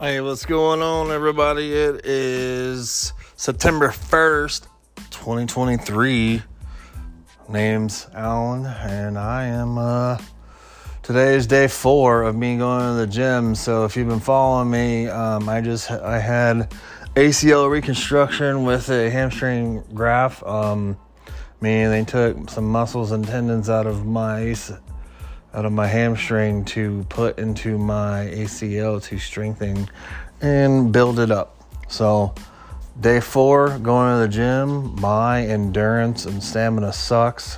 Hey, what's going on, everybody? It is September 1st, 2023. Name's Alan, and I am, uh, today is day four of me going to the gym. So if you've been following me, um, I just, I had ACL reconstruction with a hamstring graft. Um, meaning they took some muscles and tendons out of my out of my hamstring to put into my ACL to strengthen and build it up. So, day four, going to the gym, my endurance and stamina sucks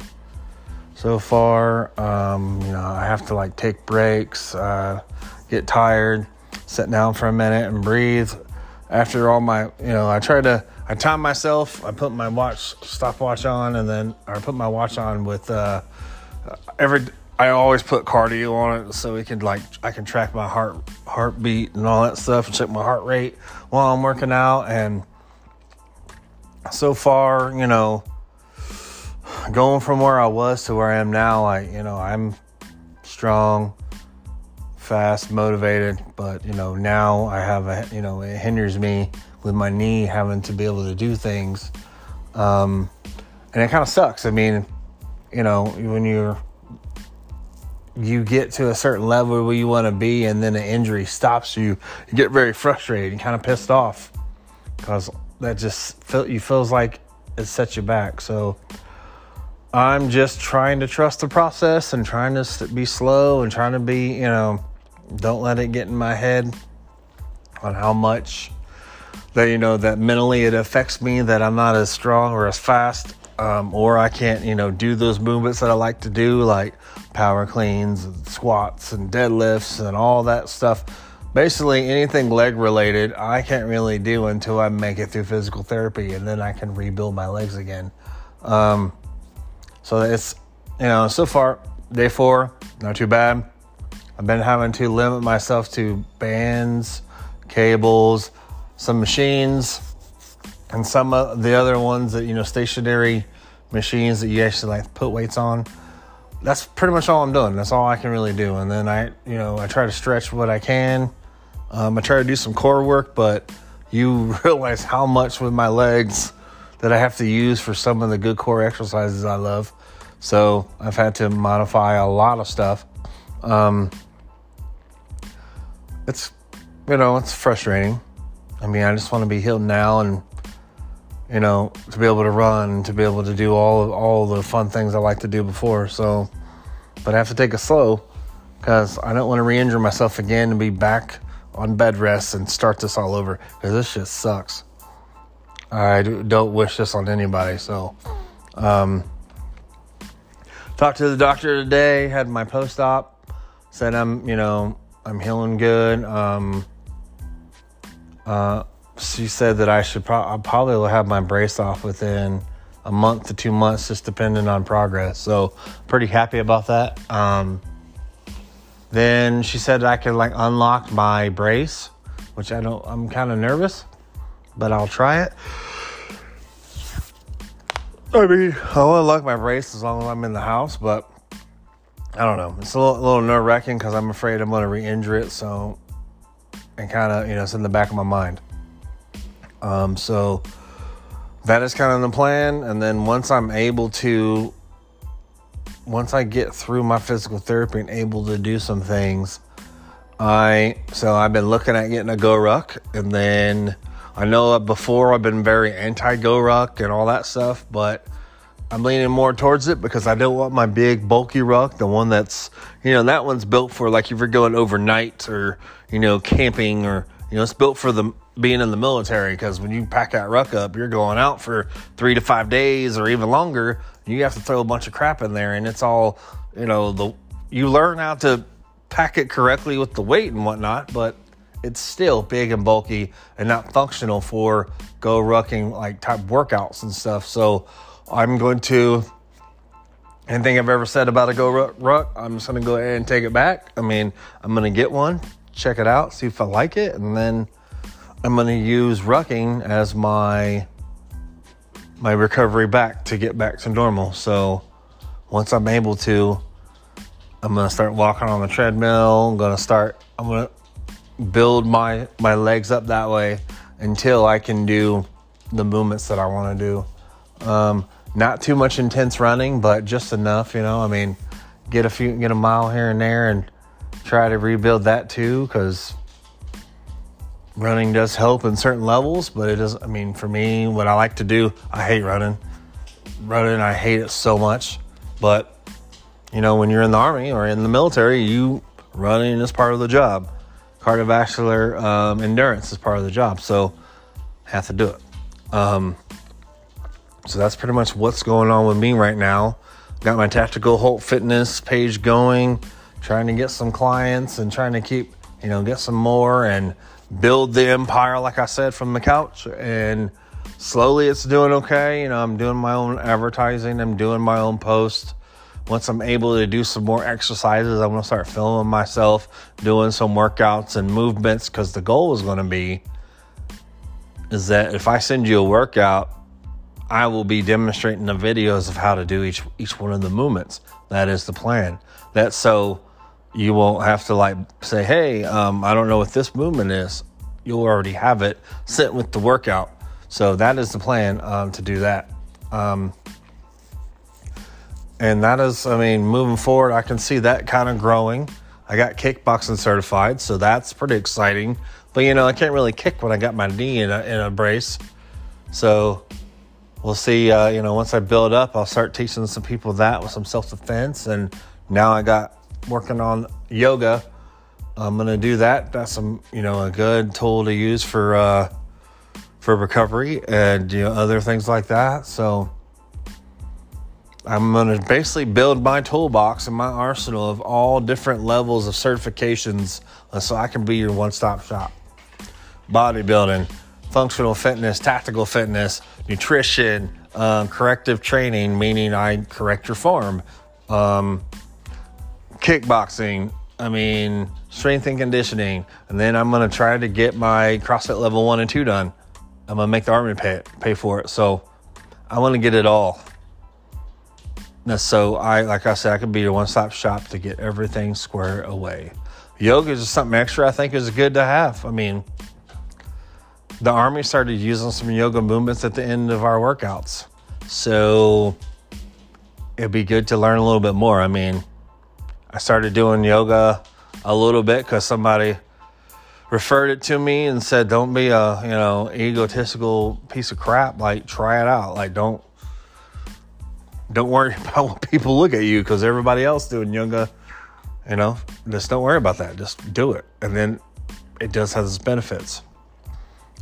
so far. Um, you know, I have to like take breaks, uh, get tired, sit down for a minute and breathe. After all my, you know, I try to, I time myself. I put my watch stopwatch on, and then I put my watch on with uh, every I always put cardio on it so it can like I can track my heart heartbeat and all that stuff and check my heart rate while I'm working out and so far, you know, going from where I was to where I am now, I you know, I'm strong, fast, motivated, but you know, now I have a you know, it hinders me with my knee having to be able to do things. Um and it kind of sucks. I mean, you know, when you're you get to a certain level where you want to be and then an injury stops you, you get very frustrated and kind of pissed off because that just feel, you feels like it sets you back. So I'm just trying to trust the process and trying to be slow and trying to be, you know, don't let it get in my head on how much that you know that mentally it affects me that I'm not as strong or as fast um, or I can't, you know, do those movements that I like to do, like power cleans, and squats, and deadlifts, and all that stuff. Basically, anything leg related, I can't really do until I make it through physical therapy, and then I can rebuild my legs again. Um, so it's, you know, so far, day four, not too bad. I've been having to limit myself to bands, cables, some machines and some of the other ones that you know stationary machines that you actually like put weights on. That's pretty much all i'm doing. That's all i can really do. And then i you know i try to stretch what i can. Um, i try to do some core work but you realize how much with my legs that i have to use for some of the good core exercises i love. So i've had to modify a lot of stuff. Um, it's you know it's frustrating. I mean i just want to be healed now and you know, to be able to run, to be able to do all of, all the fun things I like to do before. So, but I have to take it slow because I don't want to re-injure myself again and be back on bed rest and start this all over because this shit sucks. I don't wish this on anybody. So, um, talked to the doctor today. Had my post-op. Said I'm, you know, I'm healing good. Um, uh, she said that I should pro- probably have my brace off within a month to two months, just depending on progress. So pretty happy about that. Um, then she said I could like unlock my brace, which I don't. I'm kind of nervous, but I'll try it. I mean, I'll unlock my brace as long as I'm in the house, but I don't know. It's a little, little nerve wracking because I'm afraid I'm going to re injure it. So, and kind of, you know, it's in the back of my mind. Um, so that is kind of the plan. And then once I'm able to, once I get through my physical therapy and able to do some things, I so I've been looking at getting a GoRuck, and then I know before I've been very anti GoRuck and all that stuff, but I'm leaning more towards it because I don't want my big bulky ruck, the one that's you know that one's built for like if you're going overnight or you know camping or you know it's built for the being in the military because when you pack that ruck up, you're going out for three to five days or even longer. You have to throw a bunch of crap in there, and it's all you know. The you learn how to pack it correctly with the weight and whatnot, but it's still big and bulky and not functional for go rucking like type workouts and stuff. So I'm going to anything I've ever said about a go ruck, I'm just going to go ahead and take it back. I mean, I'm going to get one, check it out, see if I like it, and then I'm going to use rucking as my my recovery back to get back to normal. So once I'm able to, I'm going to start walking on the treadmill. I'm going to start. I'm going to build my my legs up that way until I can do the movements that I want to do. Um, not too much intense running, but just enough, you know. I mean, get a few, get a mile here and there, and try to rebuild that too, because running does help in certain levels. But it does. I mean, for me, what I like to do, I hate running. Running, I hate it so much. But you know, when you're in the army or in the military, you running is part of the job. Cardiovascular um, endurance is part of the job, so have to do it. Um, so that's pretty much what's going on with me right now. Got my tactical Hulk fitness page going, trying to get some clients and trying to keep, you know, get some more and build the empire, like I said, from the couch. And slowly it's doing okay. You know, I'm doing my own advertising, I'm doing my own posts. Once I'm able to do some more exercises, I'm to start filming myself doing some workouts and movements because the goal is to be is that if I send you a workout, I will be demonstrating the videos of how to do each each one of the movements. That is the plan. That's so you won't have to like say, "Hey, um, I don't know what this movement is." You'll already have it sent with the workout. So that is the plan um, to do that. Um, and that is, I mean, moving forward, I can see that kind of growing. I got kickboxing certified, so that's pretty exciting. But you know, I can't really kick when I got my knee in a, in a brace. So we'll see. Uh, you know, once I build up, I'll start teaching some people that with some self defense. And now I got working on yoga. I'm gonna do that. That's some, you know, a good tool to use for uh, for recovery and you know other things like that. So I'm gonna basically build my toolbox and my arsenal of all different levels of certifications, uh, so I can be your one-stop shop bodybuilding, functional fitness, tactical fitness, nutrition, um, corrective training, meaning I correct your form, um, kickboxing, I mean, strength and conditioning. And then I'm going to try to get my CrossFit level one and two done. I'm going to make the Army pay, pay for it. So I want to get it all. So I, like I said, I could be your one-stop shop to get everything squared away. Yoga is just something extra I think is good to have. I mean, the army started using some yoga movements at the end of our workouts. So it'd be good to learn a little bit more. I mean, I started doing yoga a little bit because somebody referred it to me and said, "Don't be a you know egotistical piece of crap. Like try it out. Like don't don't worry about what people look at you because everybody else doing yoga. You know, just don't worry about that. Just do it, and then it does has its benefits.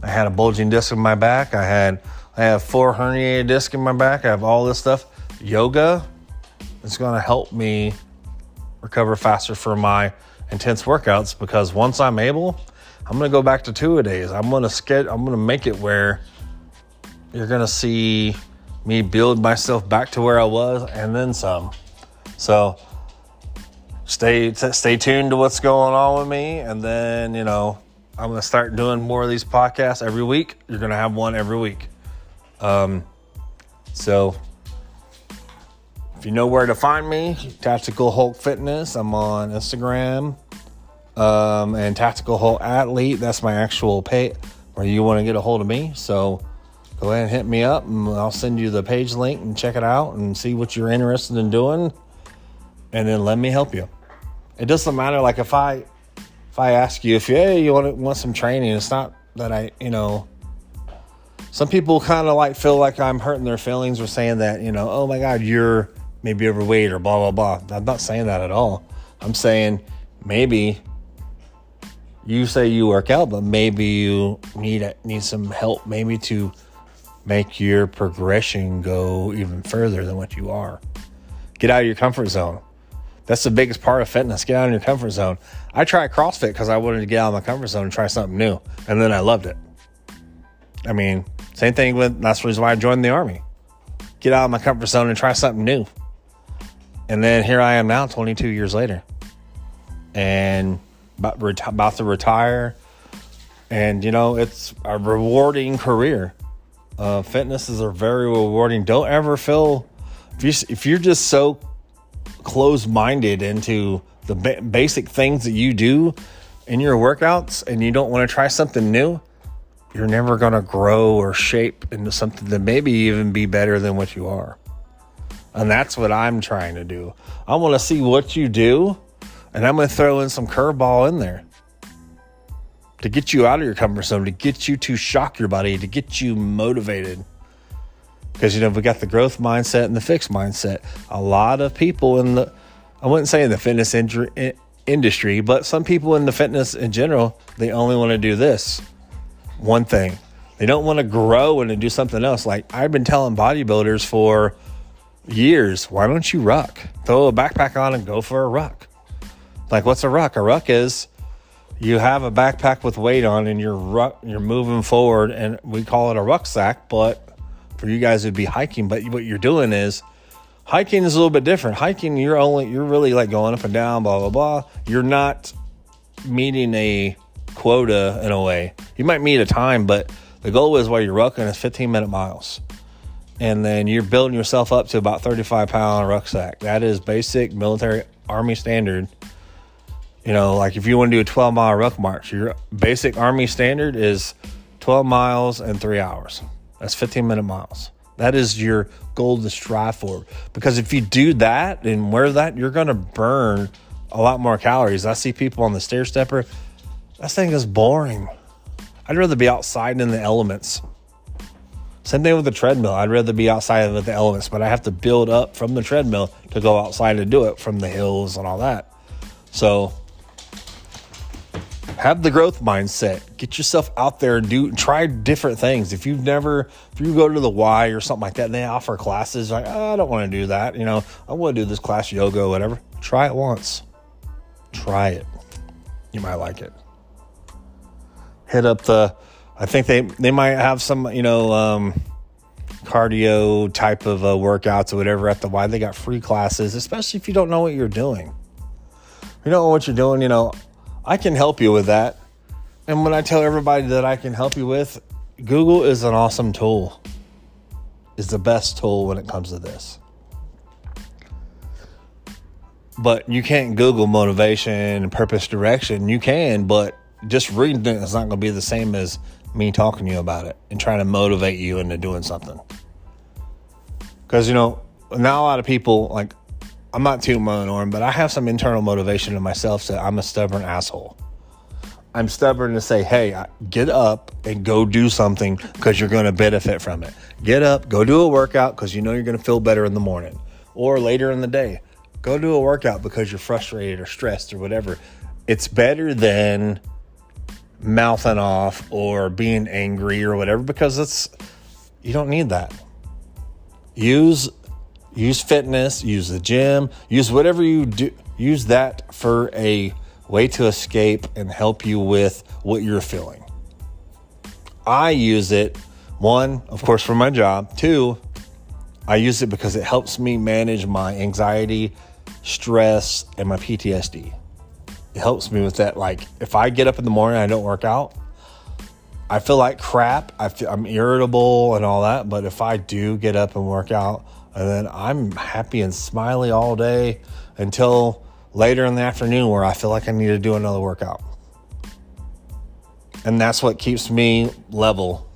I had a bulging disc in my back. I had I have four herniated discs in my back. I have all this stuff. Yoga is going to help me recover faster from my intense workouts because once I'm able, I'm to go back to two a days. I'm to skid. I'm to make it where you're to see me build myself back to where I was and then some. So stay t- stay tuned to what's going on with me, and then you know I'm to start doing more of these podcasts every week. You're to have one every week. Um, so if you know where to find me, Tactical Hulk Fitness, I'm on Instagram. Um, and Tactical Hulk Athlete, that's my actual pay where you want to get a hold of me. So go ahead and hit me up and I'll send you the page link and check it out and see what you're interested in doing. And then let me help you. It doesn't matter. Like if I if I ask you if hey you want want some training, it's not that I you know. Some people kind of like feel like I'm hurting their feelings or saying that you know oh my god you're maybe overweight or blah blah blah. I'm not saying that at all. I'm saying maybe you say you work out, but maybe you need need some help, maybe to make your progression go even further than what you are. Get out of your comfort zone. That's the biggest part of fitness. Get out of your comfort zone. I tried CrossFit because I wanted to get out of my comfort zone and try something new. And then I loved it. I mean, same thing with that's the reason why I joined the army. Get out of my comfort zone and try something new. And then here I am now, 22 years later. And about, about to retire. And, you know, it's a rewarding career. Uh, fitness is a very rewarding. Don't ever feel, if, you, if you're just so closed minded into the ba- basic things that you do in your workouts and you don't want to try something new, you're never going to grow or shape into something that maybe even be better than what you are. And that's what I'm trying to do. I want to see what you do, and I'm going to throw in some curveball in there to get you out of your comfort zone, to get you to shock your body, to get you motivated. Because, you know, we got the growth mindset and the fixed mindset. A lot of people in the, I wouldn't say in the fitness in- industry, but some people in the fitness in general, they only want to do this one thing. They don't want to grow and to do something else. Like I've been telling bodybuilders for years, why don't you ruck? Throw a backpack on and go for a ruck. Like what's a ruck? A ruck is you have a backpack with weight on and you're ruck, you're moving forward and we call it a rucksack, but for you guys it'd be hiking, but what you're doing is hiking is a little bit different. Hiking you're only you're really like going up and down, blah blah blah. You're not meeting a quota in a way. You might meet a time, but the goal is while you're rucking is 15 minute miles. And then you're building yourself up to about 35 pound rucksack. That is basic military army standard. You know, like if you want to do a 12 mile ruck march, your basic army standard is 12 miles and three hours. That's 15 minute miles. That is your goal to strive for. Because if you do that and wear that, you're going to burn a lot more calories. I see people on the stair stepper that thing is boring. I'd rather be outside in the elements. Same thing with the treadmill. I'd rather be outside with the elements, but I have to build up from the treadmill to go outside to do it from the hills and all that. So have the growth mindset. Get yourself out there and do try different things. If you've never, if you go to the Y or something like that, and they offer classes like, oh, I don't want to do that. You know, I want to do this class yoga, whatever. Try it once. Try it. You might like it hit up the. I think they they might have some you know um, cardio type of uh, workouts or whatever at the Y. They got free classes, especially if you don't know what you're doing. If you don't know what you're doing, you know, I can help you with that. And when I tell everybody that I can help you with, Google is an awesome tool. Is the best tool when it comes to this. But you can't Google motivation and purpose direction. You can, but just reading it is not going to be the same as me talking to you about it and trying to motivate you into doing something. Because, you know, now a lot of people, like, I'm not too mononorm, but I have some internal motivation in myself that I'm a stubborn asshole. I'm stubborn to say, hey, get up and go do something because you're going to benefit from it. Get up, go do a workout because you know you're going to feel better in the morning or later in the day. Go do a workout because you're frustrated or stressed or whatever. It's better than mouthing off or being angry or whatever because it's you don't need that. Use use fitness, use the gym, use whatever you do, use that for a way to escape and help you with what you're feeling. I use it one, of course, for my job. Two, I use it because it helps me manage my anxiety, stress, and my PTSD helps me with that. Like if I get up in the morning I don't work out, I feel like crap. I feel I'm irritable and all that. But if I do get up and work out, and then I'm happy and smiley all day until later in the afternoon where I feel like I need to do another workout. And that's what keeps me level.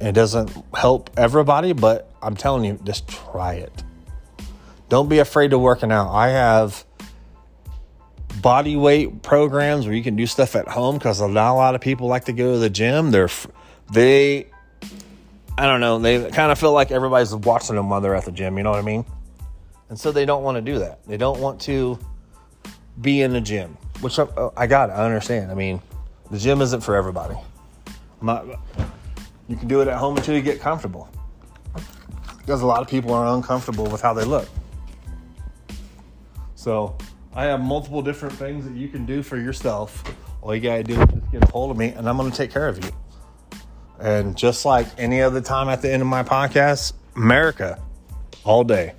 It doesn't help everybody, but I'm telling you, just try it. Don't be afraid to working out. I have body weight programs where you can do stuff at home because not a lot of people like to go to the gym. They're they, I don't know, they kind of feel like everybody's watching them while they're at the gym. You know what I mean? And so they don't want to do that. They don't want to be in the gym, which I, oh, I got. It, I understand. I mean, the gym isn't for everybody. Not, you can do it at home until you get comfortable. Because a lot of people are uncomfortable with how they look. So I have multiple different things that you can do for yourself. All you gotta do is just get a hold of me, and I'm gonna take care of you. And just like any other time at the end of my podcast, America, all day.